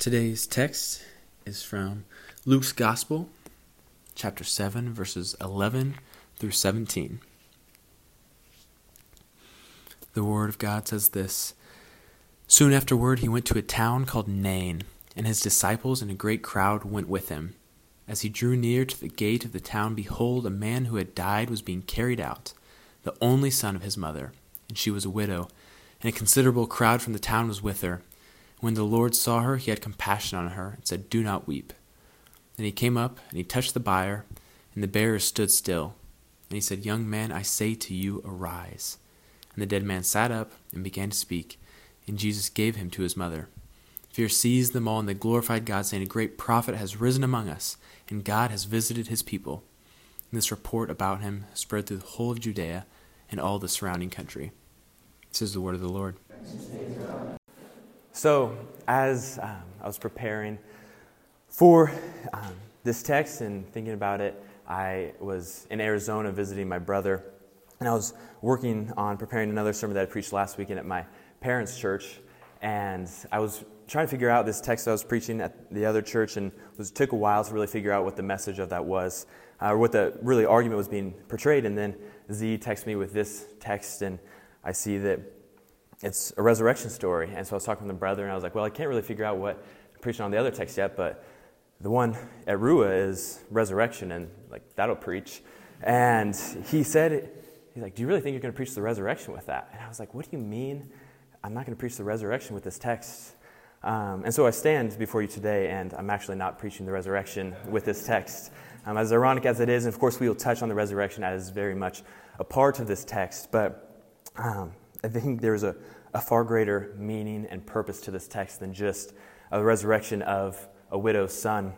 Today's text is from Luke's Gospel, chapter 7, verses 11 through 17. The Word of God says this Soon afterward, he went to a town called Nain, and his disciples and a great crowd went with him. As he drew near to the gate of the town, behold, a man who had died was being carried out, the only son of his mother, and she was a widow, and a considerable crowd from the town was with her. When the Lord saw her, he had compassion on her, and said, Do not weep. Then he came up, and he touched the bier, and the bearer stood still. And he said, Young man, I say to you, arise. And the dead man sat up and began to speak, and Jesus gave him to his mother. Fear seized them all, and they glorified God, saying, A great prophet has risen among us, and God has visited his people. And this report about him spread through the whole of Judea and all the surrounding country. This is the word of the Lord. So, as um, I was preparing for um, this text and thinking about it, I was in Arizona visiting my brother, and I was working on preparing another sermon that I preached last weekend at my parents' church. And I was trying to figure out this text I was preaching at the other church, and it took a while to really figure out what the message of that was, uh, or what the really argument was being portrayed. And then Z texted me with this text, and I see that it's a resurrection story. And so I was talking to the brother, and I was like, well, I can't really figure out what I'm preaching on the other text yet, but the one at Rua is resurrection, and like that'll preach. And he said, he's like, do you really think you're going to preach the resurrection with that? And I was like, what do you mean? I'm not going to preach the resurrection with this text. Um, and so I stand before you today, and I'm actually not preaching the resurrection with this text. Um, as ironic as it is, and of course we will touch on the resurrection as very much a part of this text, but um, I think there's a, a far greater meaning and purpose to this text than just a resurrection of a widow's son.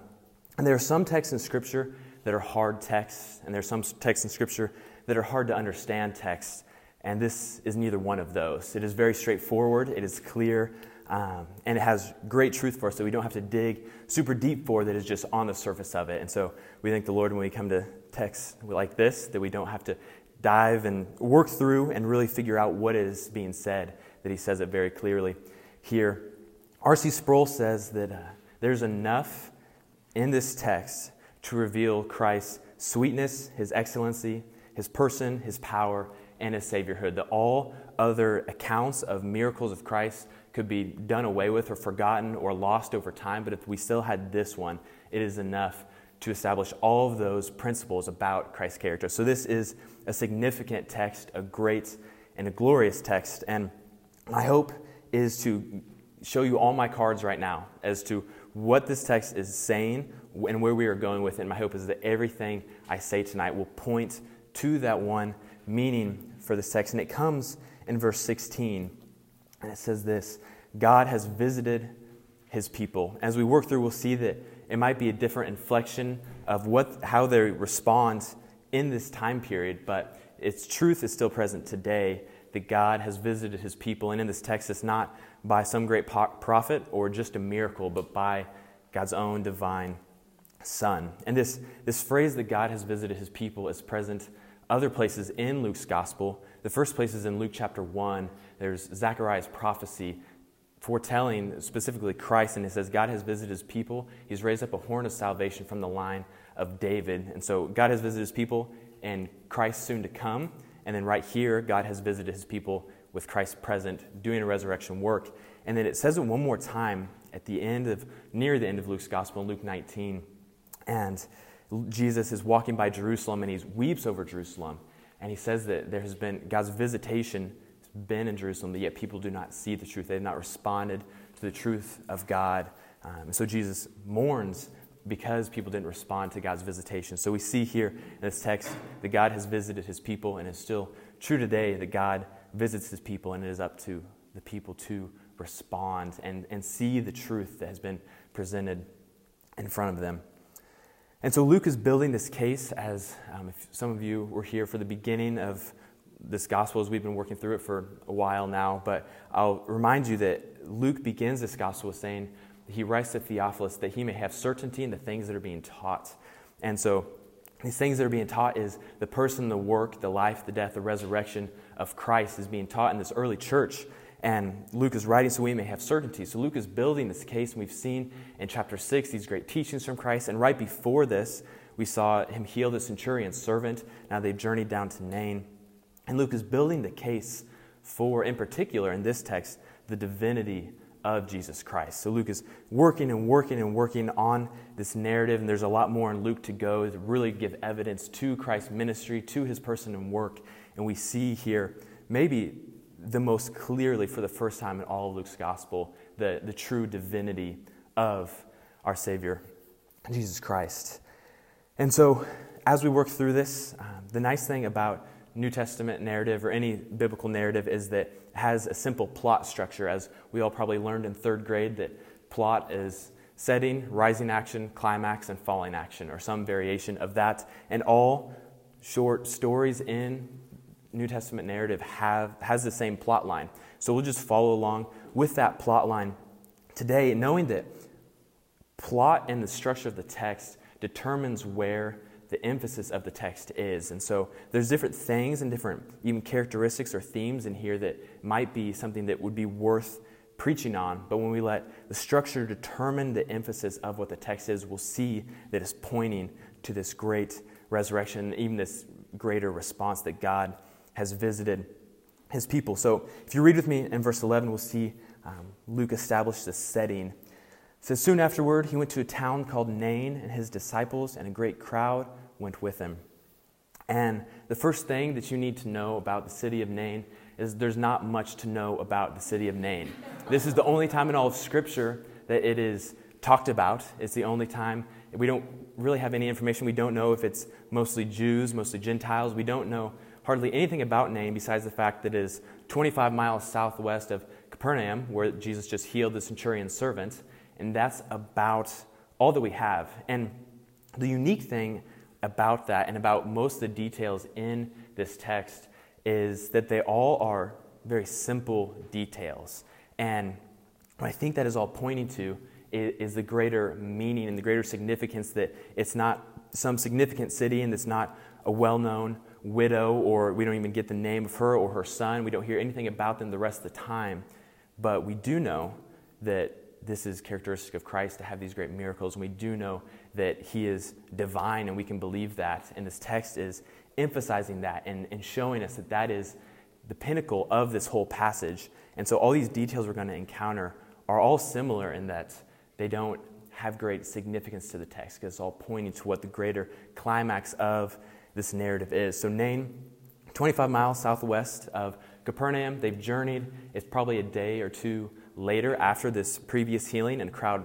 And there are some texts in Scripture that are hard texts, and there are some texts in Scripture that are hard to understand texts. And this is neither one of those. It is very straightforward, it is clear, um, and it has great truth for us that we don't have to dig super deep for that is just on the surface of it. And so we thank the Lord when we come to texts like this that we don't have to dive and work through and really figure out what is being said, that he says it very clearly here. R.C. Sproul says that uh, there's enough in this text to reveal Christ's sweetness, his excellency, his person, his power, and his saviorhood. That all other accounts of miracles of Christ could be done away with or forgotten or lost over time, but if we still had this one, it is enough to establish all of those principles about Christ's character. So, this is a significant text, a great and a glorious text. And my hope is to show you all my cards right now as to what this text is saying and where we are going with it. And my hope is that everything I say tonight will point to that one meaning for this text. And it comes in verse 16. And it says this God has visited his people. As we work through, we'll see that it might be a different inflection of what, how they respond in this time period, but its truth is still present today that God has visited his people. And in this text, it's not by some great prophet or just a miracle, but by God's own divine Son. And this, this phrase that God has visited his people is present other places in Luke's gospel. The first place is in Luke chapter 1. There's Zechariah's prophecy foretelling specifically Christ, and it says, God has visited his people. He's raised up a horn of salvation from the line of David. And so God has visited his people, and Christ soon to come. And then right here, God has visited his people with Christ present, doing a resurrection work. And then it says it one more time at the end of, near the end of Luke's gospel Luke 19. And Jesus is walking by Jerusalem and he weeps over Jerusalem. And he says that there has been God's visitation has been in Jerusalem, but yet people do not see the truth. They have not responded to the truth of God. Um, so Jesus mourns because people didn't respond to God's visitation. So we see here in this text that God has visited his people, and is still true today that God visits his people, and it is up to the people to respond and, and see the truth that has been presented in front of them. And so Luke is building this case as um, if some of you were here for the beginning of this gospel as we've been working through it for a while now, but I'll remind you that Luke begins this gospel saying, he writes to Theophilus that he may have certainty in the things that are being taught. And so, these things that are being taught is the person, the work, the life, the death, the resurrection of Christ is being taught in this early church. And Luke is writing so we may have certainty. So Luke is building this case, and we've seen in chapter 6 these great teachings from Christ. And right before this, we saw him heal the centurion's servant. Now they've journeyed down to Nain. And Luke is building the case for, in particular, in this text, the divinity of Jesus Christ. So Luke is working and working and working on this narrative, and there's a lot more in Luke to go to really give evidence to Christ's ministry, to his person and work. And we see here, maybe the most clearly for the first time in all of Luke's gospel, the, the true divinity of our Savior, Jesus Christ. And so, as we work through this, um, the nice thing about New Testament narrative or any biblical narrative is that has a simple plot structure, as we all probably learned in third grade that plot is setting, rising action, climax, and falling action, or some variation of that. And all short stories in New Testament narrative have, has the same plot line. So we'll just follow along with that plot line today, knowing that plot and the structure of the text determines where the emphasis of the text is. And so there's different things and different even characteristics or themes in here that might be something that would be worth preaching on. But when we let the structure determine the emphasis of what the text is, we'll see that it's pointing to this great resurrection, even this greater response that God has visited his people. So if you read with me in verse 11, we'll see um, Luke establish the setting. It says, Soon afterward, he went to a town called Nain, and his disciples and a great crowd went with him. And the first thing that you need to know about the city of Nain is there's not much to know about the city of Nain. This is the only time in all of Scripture that it is talked about. It's the only time we don't really have any information. We don't know if it's mostly Jews, mostly Gentiles. We don't know hardly anything about Nain besides the fact that it is 25 miles southwest of Capernaum, where Jesus just healed the centurion's servant. And that's about all that we have. And the unique thing about that and about most of the details in this text is that they all are very simple details. And what I think that is all pointing to is, is, the greater meaning and the greater significance that it's not some significant city and it's not a well known widow, or we don't even get the name of her or her son. We don't hear anything about them the rest of the time. But we do know that this is characteristic of Christ to have these great miracles. And we do know that he is divine, and we can believe that. And this text is emphasizing that and, and showing us that that is the pinnacle of this whole passage. And so, all these details we're going to encounter are all similar in that they don't have great significance to the text because it's all pointing to what the greater climax of this narrative is. So, Nain, 25 miles southwest of Capernaum, they've journeyed. It's probably a day or two later after this previous healing, and crowd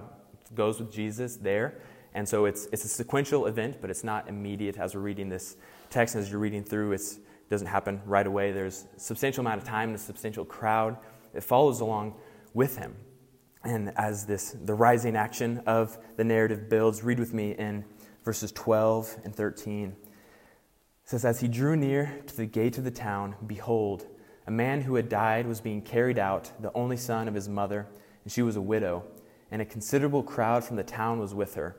goes with Jesus there. And so it's, it's a sequential event, but it's not immediate as we're reading this text. As you're reading through, it doesn't happen right away. There's a substantial amount of time and a substantial crowd that follows along with him. And as this the rising action of the narrative builds, read with me in verses 12 and 13. It says, As he drew near to the gate of the town, behold, a man who had died was being carried out, the only son of his mother, and she was a widow, and a considerable crowd from the town was with her.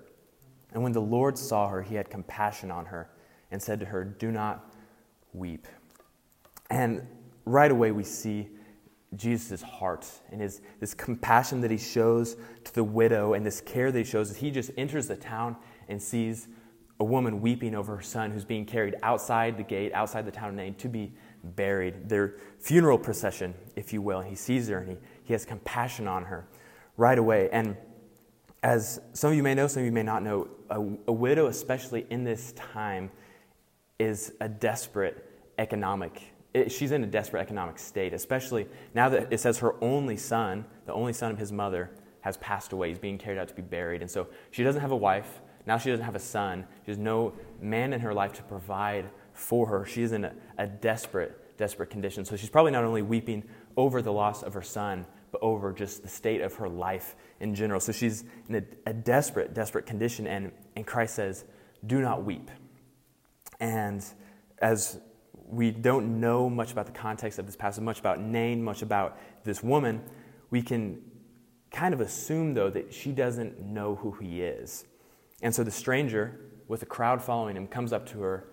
And when the Lord saw her, he had compassion on her and said to her, Do not weep. And right away, we see Jesus' heart and his, this compassion that he shows to the widow and this care that he shows he just enters the town and sees a woman weeping over her son who's being carried outside the gate, outside the town Nain, to be buried. Their funeral procession, if you will. He sees her and he, he has compassion on her right away. And as some of you may know, some of you may not know, a, a widow, especially in this time, is a desperate economic. It, she's in a desperate economic state, especially now that it says her only son, the only son of his mother, has passed away. He's being carried out to be buried. And so she doesn't have a wife. Now she doesn't have a son. She has no man in her life to provide for her. She is in a, a desperate, desperate condition. So she's probably not only weeping over the loss of her son, but over just the state of her life in general. So she's in a, a, desperate, desperate condition, and, and Christ says, Do not weep. And as we don't know much about the context of this passage, much about Nain, much about this woman, we can kind of assume, though, that she doesn't know who he is. And so the stranger, with a crowd following him, comes up to her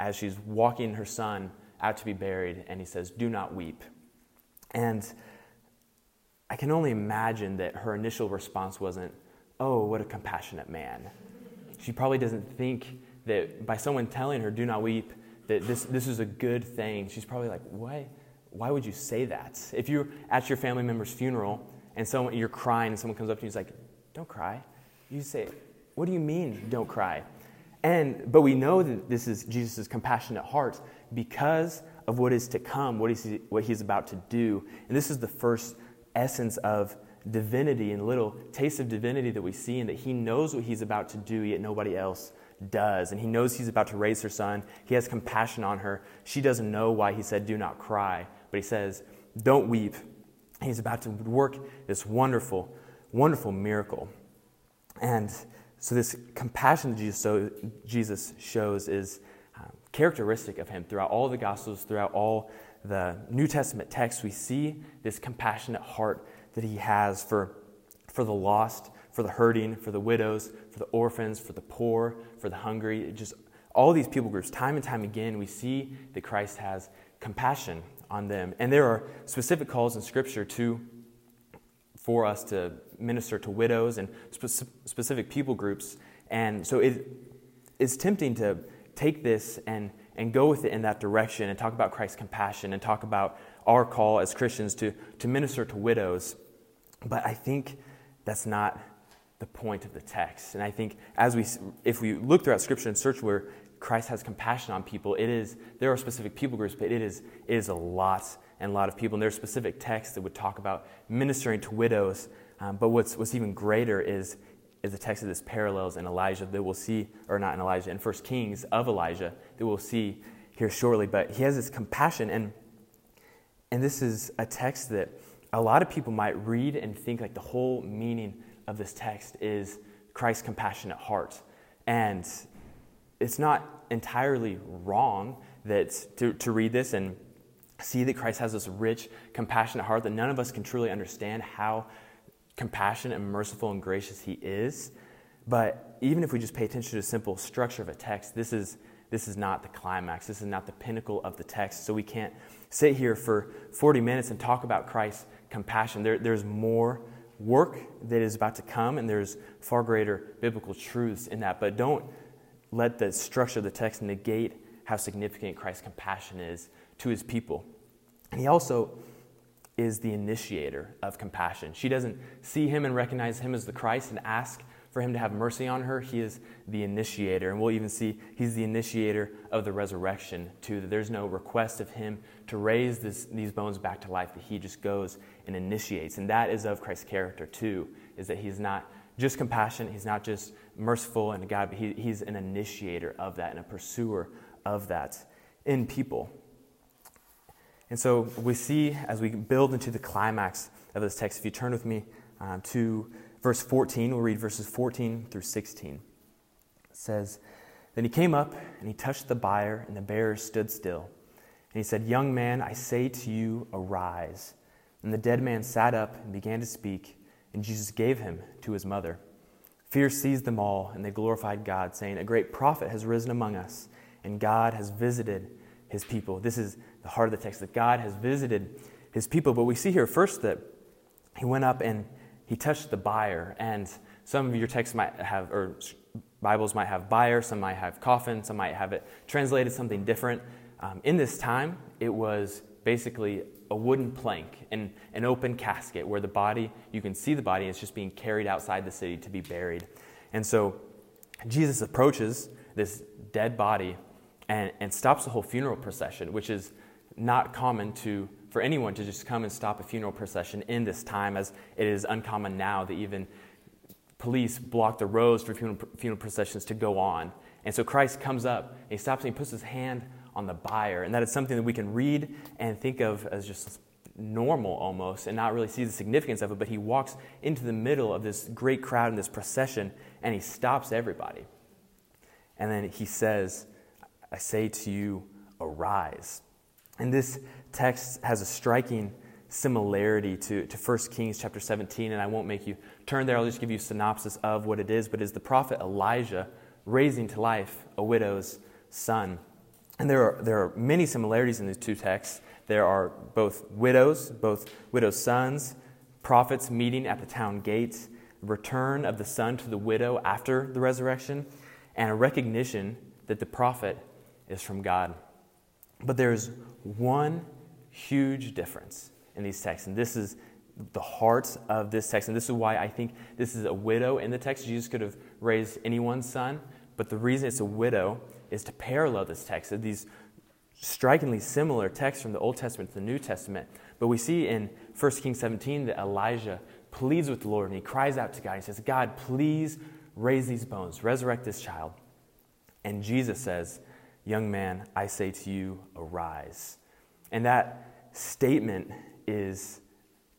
as she's walking her son out to be buried, and he says, Do not weep. And I can only imagine that her initial response wasn't, oh, what a compassionate man. She probably doesn't think that by someone telling her, do not weep, that this, this is a good thing. She's probably like, why, why would you say that? If you're at your family member's funeral and someone, you're crying and someone comes up to you and is like, don't cry. You say, what do you mean, don't cry? And, but we know that this is Jesus' compassionate heart because of what is to come, what he's, what he's about to do. And this is the first essence of divinity and little taste of divinity that we see, and that he knows what he's about to do, yet nobody else does. And he knows he's about to raise her son. He has compassion on her. She doesn't know why he said, Do not cry, but he says, Don't weep. He's about to work this wonderful, wonderful miracle. And so, this compassion that Jesus shows is um, characteristic of him throughout all the Gospels, throughout all the New Testament texts. We see this compassionate heart that he has for, for the lost, for the hurting, for the widows, for the orphans, for the poor, for the hungry. Just all these people groups, time and time again, we see that Christ has compassion on them. And there are specific calls in Scripture to for us to minister to widows and spe- specific people groups. And so it, it's tempting to take this and, and go with it in that direction and talk about Christ's compassion and talk about our call as Christians to, to minister to widows. But I think that's not the point of the text. And I think as we, if we look throughout Scripture and search where Christ has compassion on people, it is, there are specific people groups, but it is, it is a lot and a lot of people. And there are specific texts that would talk about ministering to widows. Um, but what's, what's even greater is, is the text of this parallels in Elijah that we'll see, or not in Elijah, in First Kings of Elijah that we'll see here shortly. But he has this compassion, and, and this is a text that a lot of people might read and think like the whole meaning of this text is Christ's compassionate heart. And it's not entirely wrong that to, to read this and see that Christ has this rich, compassionate heart that none of us can truly understand how compassionate and merciful and gracious He is. But even if we just pay attention to the simple structure of a text, this is, this is not the climax. This is not the pinnacle of the text. So we can't sit here for 40 minutes and talk about Christ's compassion. There, there's more work that is about to come, and there's far greater biblical truths in that. But don't let the structure of the text negate how significant Christ's compassion is to his people. He also is the initiator of compassion. She doesn't see him and recognize him as the Christ and ask for him to have mercy on her. He is the initiator. And we'll even see he's the initiator of the resurrection, too. That there's no request of him to raise this, these bones back to life, but he just goes and initiates. And that is of Christ's character, too, is that he's not just compassionate, he's not just merciful and a God, but he, he's an initiator of that and a pursuer of that in people. And so we see as we build into the climax of this text, if you turn with me um, to verse 14, we'll read verses 14 through 16. It says, Then he came up and he touched the bier, and the bearer stood still. And he said, Young man, I say to you, arise. And the dead man sat up and began to speak, and Jesus gave him to his mother. Fear seized them all, and they glorified God, saying, A great prophet has risen among us, and God has visited his people. This is the heart of the text that God has visited his people. But we see here first that he went up and he touched the bier. And some of your texts might have, or Bibles might have bier, some might have coffin, some might have it translated something different. Um, in this time, it was basically a wooden plank and an open casket where the body, you can see the body, and it's just being carried outside the city to be buried. And so Jesus approaches this dead body and, and stops the whole funeral procession, which is not common to for anyone to just come and stop a funeral procession in this time, as it is uncommon now that even police block the roads for funeral, funeral processions to go on. And so Christ comes up, and he stops and he puts his hand on the buyer. And that is something that we can read and think of as just normal almost and not really see the significance of it. But he walks into the middle of this great crowd in this procession and he stops everybody. And then he says, I say to you, arise. And this text has a striking similarity to, to 1 Kings chapter 17, and I won't make you turn there. I'll just give you a synopsis of what it is. But is the prophet Elijah raising to life a widow's son. And there are, there are many similarities in these two texts. There are both widows, both widows' sons, prophets meeting at the town gates, return of the son to the widow after the resurrection, and a recognition that the prophet is from God. But there's one huge difference in these texts, and this is the heart of this text. And this is why I think this is a widow in the text. Jesus could have raised anyone's son, but the reason it's a widow is to parallel this text. These strikingly similar texts from the Old Testament to the New Testament. But we see in 1 Kings 17 that Elijah pleads with the Lord and he cries out to God. He says, God, please raise these bones, resurrect this child. And Jesus says, Young man, I say to you, arise. And that statement is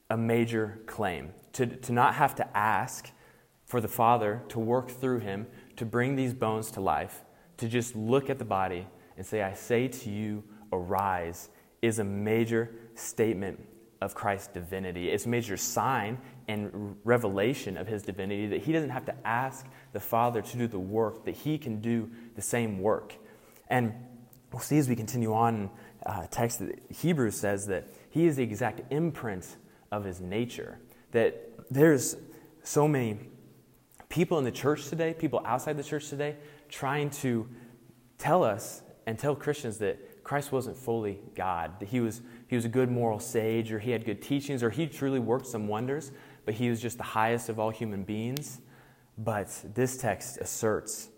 a major claim. To, to not have to ask for the Father to work through him to bring these bones to life, to just look at the body and say, I say to you, arise, is a major statement of Christ's divinity. It's a major sign and revelation of his divinity that he doesn't have to ask the Father to do the work, that he can do the same work. And we'll see as we continue on, uh, text that Hebrews says that he is the exact imprint of his nature. That there's so many people in the church today, people outside the church today, trying to tell us and tell Christians that Christ wasn't fully God, that he was, he was a good moral sage, or he had good teachings, or he truly worked some wonders, but he was just the highest of all human beings. But this text asserts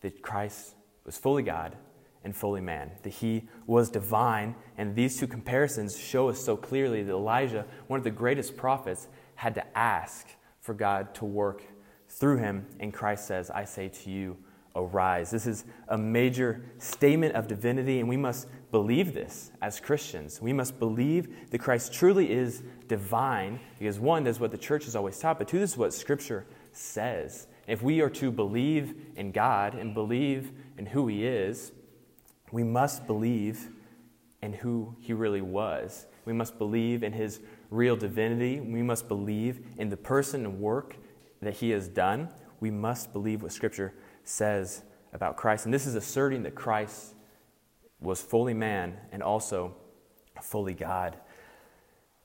that Christ was fully God and fully man, that he was divine. And these two comparisons show us so clearly that Elijah, one of the greatest prophets, had to ask for God to work through him. And Christ says, I say to you, arise. This is a major statement of divinity, and we must believe this as Christians. We must believe that Christ truly is divine, because one, that's what the church has always taught, but two, this is what Scripture says. If we are to believe in God and believe in who He is, we must believe in who He really was. We must believe in His real divinity. We must believe in the person and work that He has done. We must believe what Scripture says about Christ. And this is asserting that Christ was fully man and also fully God.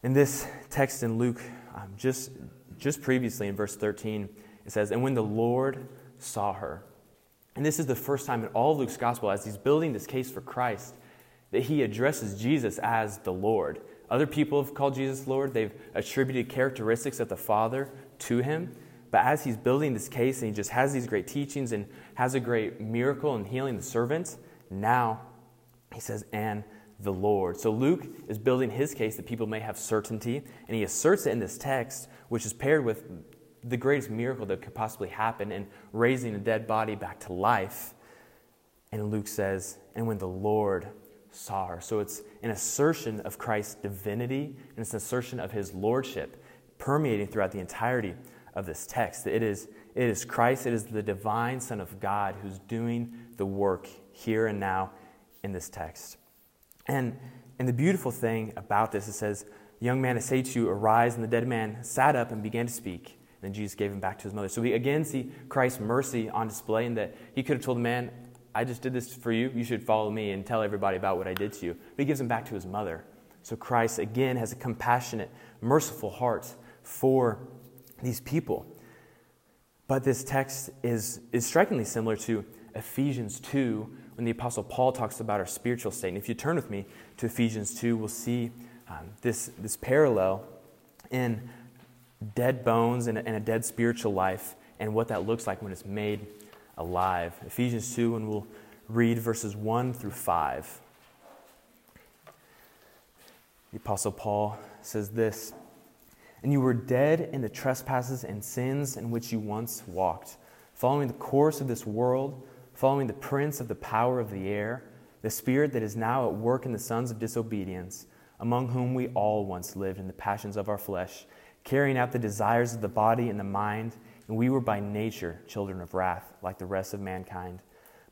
In this text in Luke, um, just, just previously in verse 13, it says, And when the Lord saw her, and this is the first time in all Luke's gospel, as he's building this case for Christ, that he addresses Jesus as the Lord. Other people have called Jesus Lord, they've attributed characteristics of the Father to him. But as he's building this case and he just has these great teachings and has a great miracle in healing the servants, now he says, and the Lord. So Luke is building his case that people may have certainty, and he asserts it in this text, which is paired with the greatest miracle that could possibly happen in raising a dead body back to life. And Luke says, and when the Lord saw her. So it's an assertion of Christ's divinity, and it's an assertion of his lordship permeating throughout the entirety of this text. It is, it is Christ, it is the divine Son of God who's doing the work here and now in this text. And, and the beautiful thing about this, it says, Young man, I say to you, arise. And the dead man sat up and began to speak. And then Jesus gave him back to his mother. So we again see Christ's mercy on display in that he could have told the man, I just did this for you. You should follow me and tell everybody about what I did to you. But he gives him back to his mother. So Christ, again, has a compassionate, merciful heart for these people. But this text is, is strikingly similar to Ephesians 2 when the Apostle Paul talks about our spiritual state. And if you turn with me to Ephesians 2, we'll see um, this, this parallel in dead bones and, and a dead spiritual life and what that looks like when it's made alive. Ephesians 2, and we'll read verses 1 through 5. The Apostle Paul says this and you were dead in the trespasses and sins in which you once walked, following the course of this world, following the prince of the power of the air, the spirit that is now at work in the sons of disobedience, among whom we all once lived in the passions of our flesh, carrying out the desires of the body and the mind, and we were by nature children of wrath, like the rest of mankind.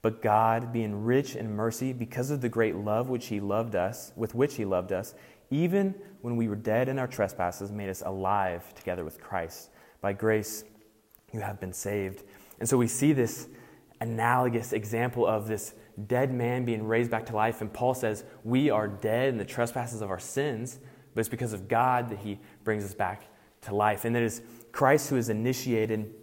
But God, being rich in mercy, because of the great love which He loved us, with which He loved us, even when we were dead in our trespasses, made us alive together with Christ. By grace, you have been saved. And so we see this analogous example of this dead man being raised back to life. And Paul says, We are dead in the trespasses of our sins, but it's because of God that he brings us back to life. And it is Christ who has initiated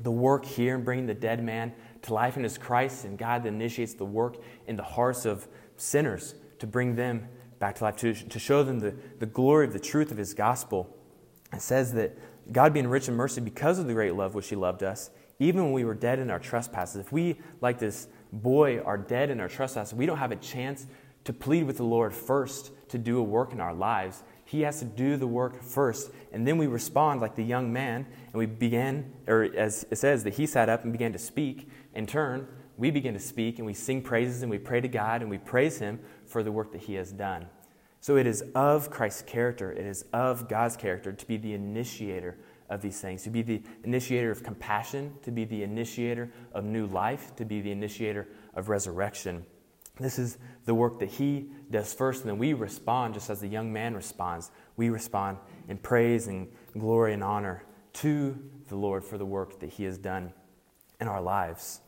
the work here in bringing the dead man to life. And it's Christ and God that initiates the work in the hearts of sinners to bring them back to life, to, to show them the, the glory of the truth of his gospel. It says that God being rich in mercy because of the great love which he loved us, even when we were dead in our trespasses. If we, like this boy, are dead in our trespasses, we don't have a chance to plead with the Lord first to do a work in our lives. He has to do the work first, and then we respond like the young man, and we begin, or as it says, that he sat up and began to speak. In turn, we begin to speak and we sing praises and we pray to God and we praise Him for the work that He has done. So it is of Christ's character, it is of God's character to be the initiator of these things, to be the initiator of compassion, to be the initiator of new life, to be the initiator of resurrection. This is the work that He does first, and then we respond just as the young man responds. We respond in praise and glory and honor to the Lord for the work that He has done in our lives.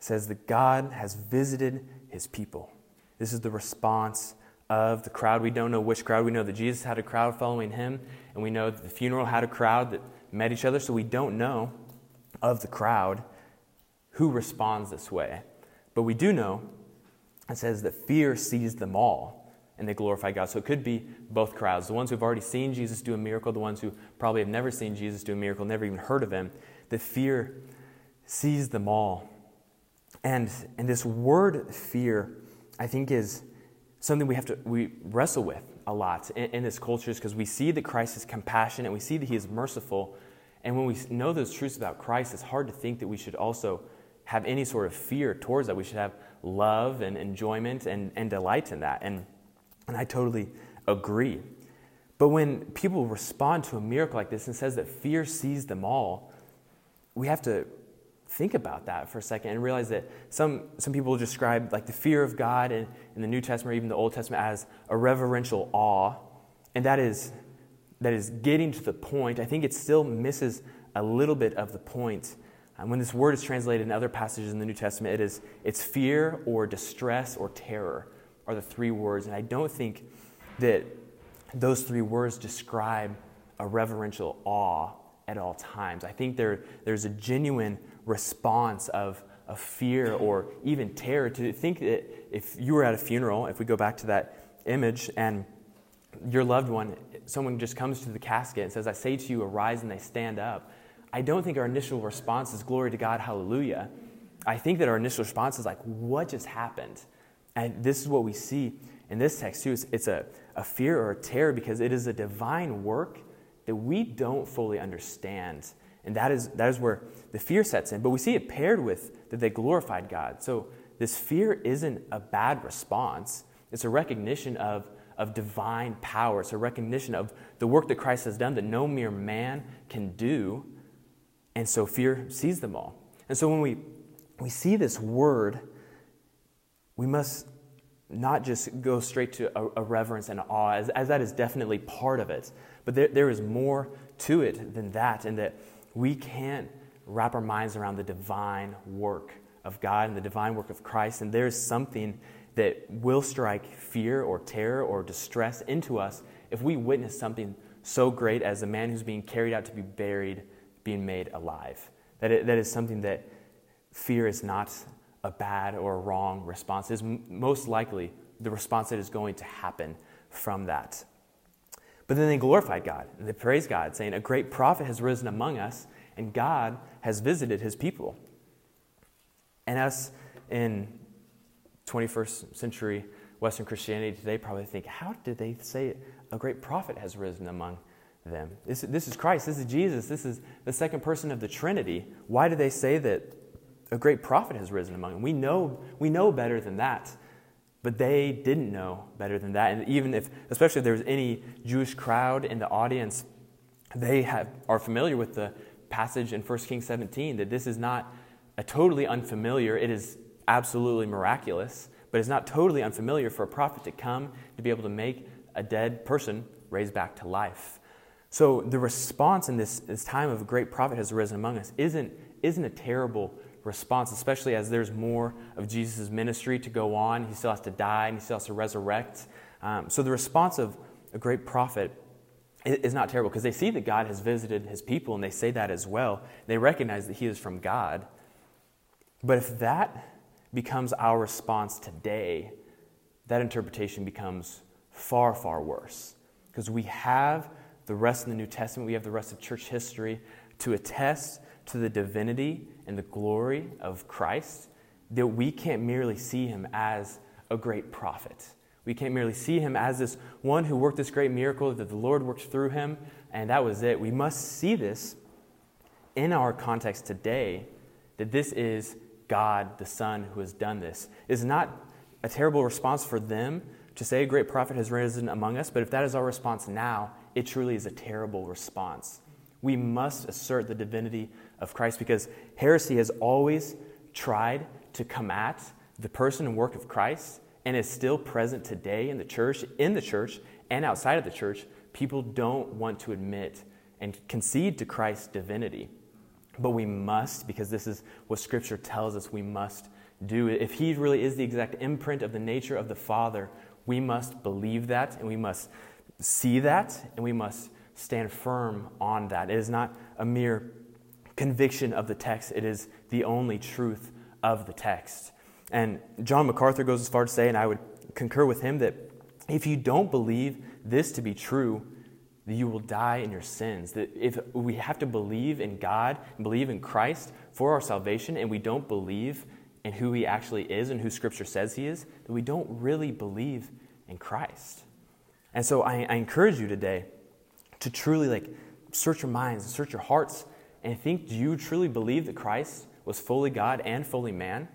Says that God has visited His people. This is the response of the crowd. We don't know which crowd. We know that Jesus had a crowd following him, and we know that the funeral had a crowd that met each other, so we don't know of the crowd who responds this way. But we do know it says that fear seized them all and they glorify God. So it could be both crowds the ones who've already seen Jesus do a miracle, the ones who probably have never seen Jesus do a miracle, never even heard of him. The fear seized them all. And, and this word fear, I think, is something we have to we wrestle with a lot in, in this culture is because we see that Christ is compassionate, we see that he is merciful. And when we know those truths about Christ, it's hard to think that we should also have any sort of fear towards that. We should have love and enjoyment and, and delight in that. And, and I totally agree. But when people respond to a miracle like this and says that fear seized them all, we have to think about that for a second and realize that some, some people describe like the fear of God in, in the New Testament or even the Old Testament as a reverential awe. And that is, that is getting to the point. I think it still misses a little bit of the point. And when this word is translated in other passages in the New Testament, it is it's fear or distress or terror are the three words. And I don't think that those three words describe a reverential awe at all times. I think there, there's a genuine response of, of fear or even terror to think that if you were at a funeral, if we go back to that image, and your loved one, someone just comes to the casket and says, I say to you, arise, and they stand up. I don't think our initial response is glory to God, hallelujah. I think that our initial response is like, what just happened? And this is what we see in this text too. It's, it's a, a fear or a terror because it is a divine work that we don't fully understand. And that is, that is where the fear sets in. But we see it paired with that they glorified God. So this fear isn't a bad response, it's a recognition of, of divine power. It's a recognition of the work that Christ has done that no mere man can do. And so fear sees them all. And so when we, we see this word, we must not just go straight to a, a reverence and awe, as, as, that is definitely part of it, but there, there is more to it than that, and that we can't wrap our minds around the divine work of God and the divine work of Christ. And there's something that will strike fear or terror or distress into us if we witness something so great as a man who's being carried out to be buried being made alive. That, it, that is something that fear is not a bad or a wrong response. Is most likely the response that is going to happen from that. But then they glorified God and they praised God, saying, A great prophet has risen among us, and God has visited his people. And us in 21st century Western Christianity today probably think, How did they say a great prophet has risen among them? This, this is Christ, this is Jesus, this is the second person of the Trinity. Why do they say that a great prophet has risen among them? We know, we know better than that. But they didn't know better than that. And even if, especially if there was any Jewish crowd in the audience, they have, are familiar with the passage in 1 Kings 17 that this is not a totally unfamiliar, it is absolutely miraculous, but it's not totally unfamiliar for a prophet to come to be able to make a dead person raised back to life. So the response in this, this time of a great prophet has arisen among us isn't, isn't a terrible response, especially as there's more of Jesus' ministry to go on. He still has to die and he still has to resurrect. Um, so the response of a great prophet is not terrible because they see that God has visited his people and they say that as well. They recognize that he is from God. But if that becomes our response today, that interpretation becomes far, far worse. Because we have the rest of the New Testament, we have the rest of church history to attest to the divinity and the glory of Christ, that we can't merely see him as a great prophet. We can't merely see him as this one who worked this great miracle, that the Lord worked through him, and that was it. We must see this in our context today that this is God the Son who has done this. It is not a terrible response for them to say a great prophet has risen among us, but if that is our response now, it truly is a terrible response. We must assert the divinity of Christ because heresy has always tried to come at the person and work of Christ and is still present today in the church, in the church, and outside of the church. People don't want to admit and concede to Christ's divinity. But we must, because this is what Scripture tells us we must do. If He really is the exact imprint of the nature of the Father, we must believe that and we must see that and we must stand firm on that. It is not a mere conviction of the text, it is the only truth of the text. And John MacArthur goes as far to say, and I would concur with him, that if you don't believe this to be true, you will die in your sins. That if we have to believe in God and believe in Christ for our salvation, and we don't believe in who He actually is and who Scripture says He is, that we don't really believe in Christ. And so I, I encourage you today to truly like search your minds, search your hearts, and think: Do you truly believe that Christ was fully God and fully man?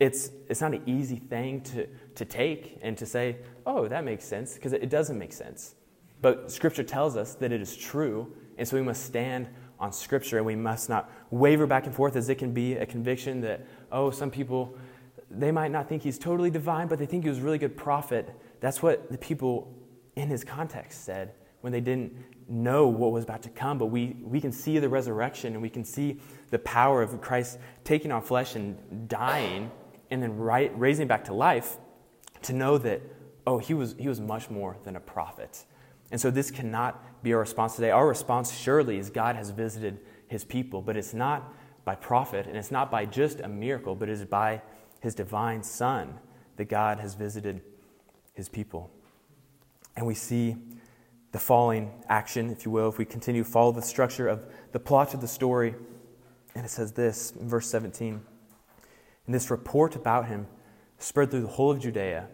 it's, it's not an easy thing to, to take and to say, oh, that makes sense, because it, it doesn't make sense. But Scripture tells us that it is true, and so we must stand on Scripture and we must not waver back and forth as it can be a conviction that, oh, some people, they might not think he's totally divine, but they think he was a really good prophet. That's what the people in his context said when they didn't know what was about to come. But we, we can see the resurrection and we can see the power of Christ taking on flesh and dying and then right, raising back to life to know that, oh, he was, he was much more than a prophet. And so this cannot be our response today. Our response surely is God has visited his people, but it's not by prophet and it's not by just a miracle, but it is by his divine Son that God has visited his people. And we see the falling action, if you will, if we continue to follow the structure of the plot of the story. And it says this in verse 17 and this report about him spread through the whole of Judea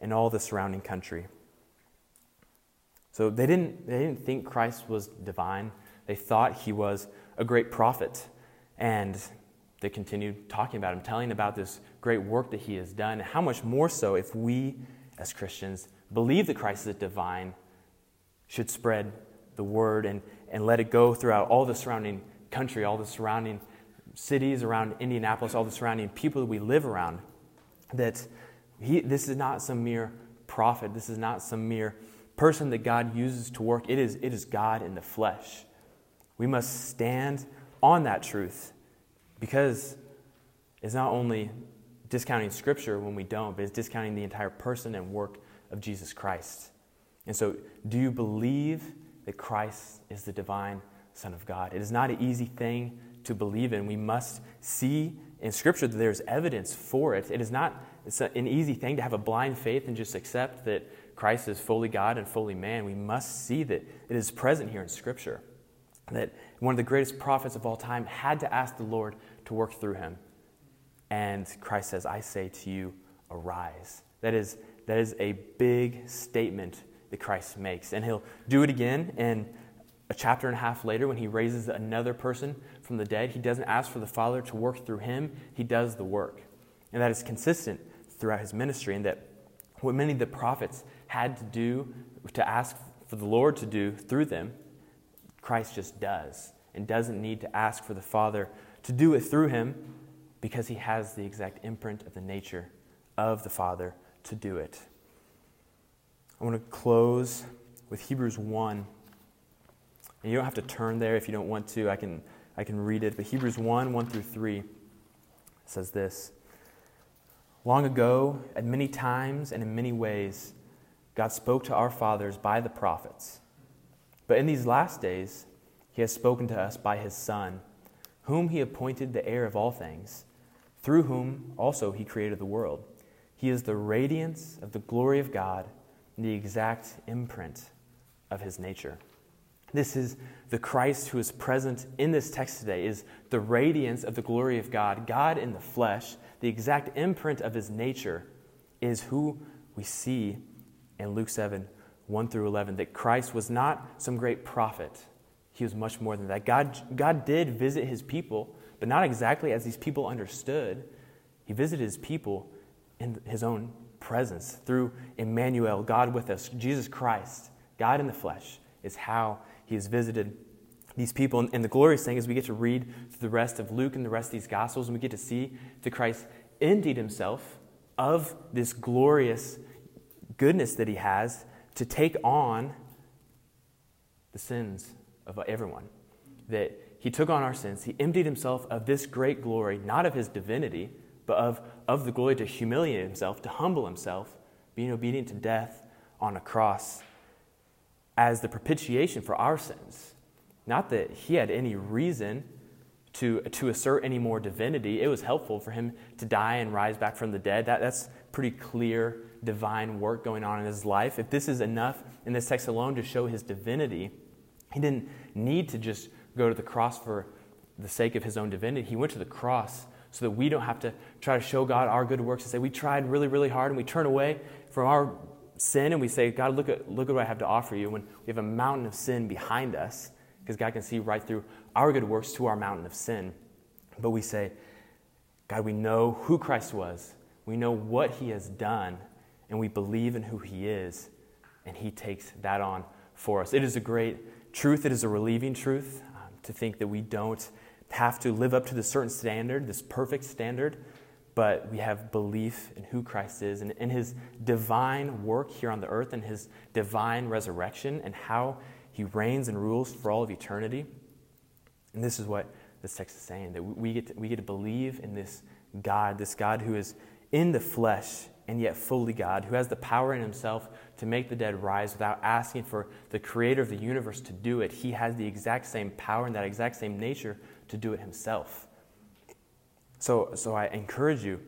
and all the surrounding country. So they didn't, they didn't think Christ was divine. They thought he was a great prophet. And they continued talking about him, telling about this great work that he has done. And how much more so if we, as Christians, believe that Christ is divine, should spread the word and, and let it go throughout all the surrounding country, all the surrounding cities around Indianapolis, all the surrounding people that we live around, that he, this is not some mere prophet. This is not some mere person that God uses to work. It is, it is God in the flesh. We must stand on that truth because it's not only discounting Scripture when we don't, but it's discounting the entire person and work of Jesus Christ. And so, do you believe that Christ is the divine Son of God? It is not an easy thing to believe in. We must see in Scripture that there's evidence for it. It is not it's an easy thing to have a blind faith and just accept that Christ is fully God and fully man. We must see that it is present here in Scripture. That one of the greatest prophets of all time had to ask the Lord to work through him. And Christ says, I say to you, arise. That is, that is a big statement that Christ makes. And he'll do it again in a chapter and a half later when he raises another person from the dead. He doesn't ask for the Father to work through him, he does the work. And that is consistent throughout his ministry, and that what many of the prophets had to do to ask for the Lord to do through them, Christ just does, and doesn't need to ask for the Father to do it through him because he has the exact imprint of the nature of the Father to do it. I want to close with Hebrews 1. And you don't have to turn there if you don't want to. I can I can read it, but Hebrews 1 1 through 3 says this Long ago, at many times and in many ways, God spoke to our fathers by the prophets. But in these last days, he has spoken to us by his Son, whom he appointed the heir of all things, through whom also he created the world. He is the radiance of the glory of God the exact imprint of his nature. This is the Christ who is present in this text today, is the radiance of the glory of God. God in the flesh, the exact imprint of his nature, is who we see in Luke 7 1 through 11. That Christ was not some great prophet, he was much more than that. God, God did visit his people, but not exactly as these people understood. He visited his people in his own presence through Emmanuel, God with us, Jesus Christ, God in the flesh, is how he has visited these people. And the glorious thing is we get to read through the rest of Luke and the rest of these Gospels, and we get to see that Christ emptied himself of this glorious goodness that he has to take on the sins of everyone. That he took on our sins. He emptied himself of this great glory, not of his divinity, but of, of the glory to humiliate himself, to humble himself, being obedient to death on a cross as the propitiation for our sins. Not that he had any reason to, to assert any more divinity. It was helpful for him to die and rise back from the dead. That, that's pretty clear divine work going on in his life. If this is enough in this text alone to show his divinity, he didn't need to just go to the cross for the sake of his own divinity. He went to the cross so that we don't have to try to show God our good works and say, We tried really, really hard and we turn away from our sin and we say, God, look at, look at what I have to offer you when we have a mountain of sin behind us because God can see right through our good works to our mountain of sin. But we say, God, we know who Christ was, we know what he has done, and we believe in who he is, and he takes that on for us. It is a great truth, it is a relieving truth um, to think that we don't have to live up to this certain standard, this perfect standard, but we have belief in who Christ is and in his divine work here on the earth and his divine resurrection and how he reigns and rules for all of eternity. And this is what this text is saying that we get to, we get to believe in this God, this God who is in the flesh and yet fully God, who has the power in himself to make the dead rise without asking for the creator of the universe to do it. He has the exact same power and that exact same nature to do it himself. So, so I encourage you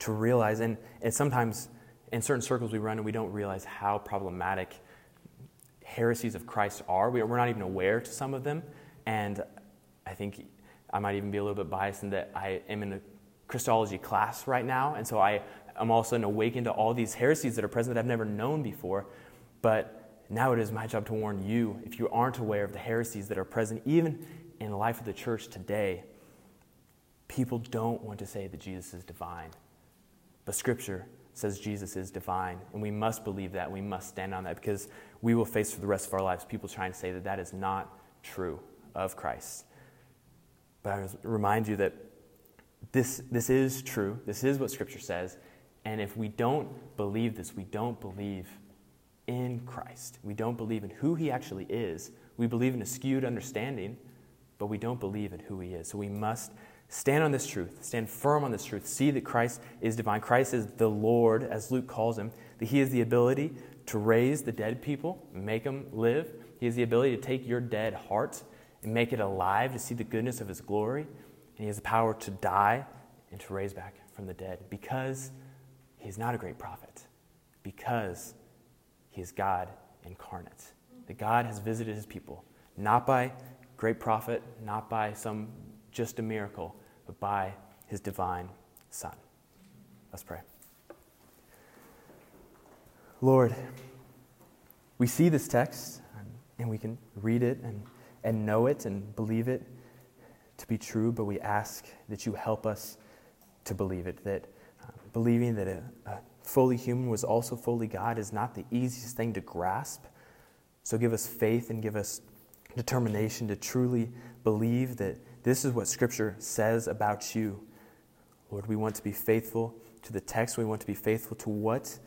to realize, and, and sometimes in certain circles we run and we don't realize how problematic heresies of Christ are. We, we're not even aware to some of them. And I think I might even be a little bit biased in that I am in a Christology class right now. And so I am all of a sudden awakened to all these heresies that are present that I've never known before. But now it is my job to warn you, if you aren't aware of the heresies that are present, even in the life of the church today, People don't want to say that Jesus is divine. But Scripture says Jesus is divine, and we must believe that. We must stand on that because we will face for the rest of our lives people trying to say that that is not true of Christ. But I remind you that this, this is true. This is what Scripture says. And if we don't believe this, we don't believe in Christ. We don't believe in who He actually is. We believe in a skewed understanding, but we don't believe in who He is. So we must Stand on this truth. Stand firm on this truth. See that Christ is divine. Christ is the Lord, as Luke calls him. That he has the ability to raise the dead people, make them live. He has the ability to take your dead heart and make it alive to see the goodness of his glory. And he has the power to die and to raise back from the dead because he's not a great prophet, because he is God incarnate. That God has visited his people, not by great prophet, not by some just a miracle, but by his divine Son. Let's pray. Lord, we see this text and we can read it and, and know it and believe it to be true, but we ask that you help us to believe it, that uh, believing that a, a fully human was also fully God is not the easiest thing to grasp. So give us faith and give us determination to truly believe that this is what Scripture says about you. Lord, we want to be faithful to the text. We want to be faithful to what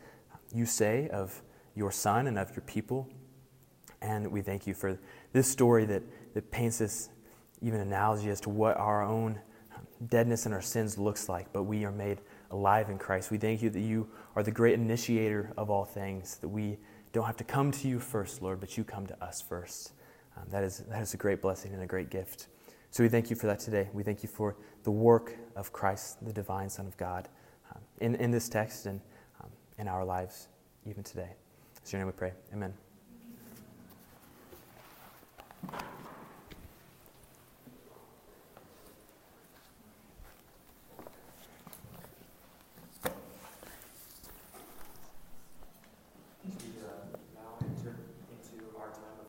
you say of your Son and of your people. And we thank you for this story that, that paints this even analogy as to what our own deadness and our sins looks like, but we are made alive in Christ. We thank you that you are the great initiator of all things, that we don't have to come to you first, Lord, but you come to us first. Um, that, is, that is a great blessing and a great gift. So we thank you for that today. We thank you for the work of Christ, the divine Son of God, um, in, in this text and um, in our lives even today. It's your name we pray. Amen.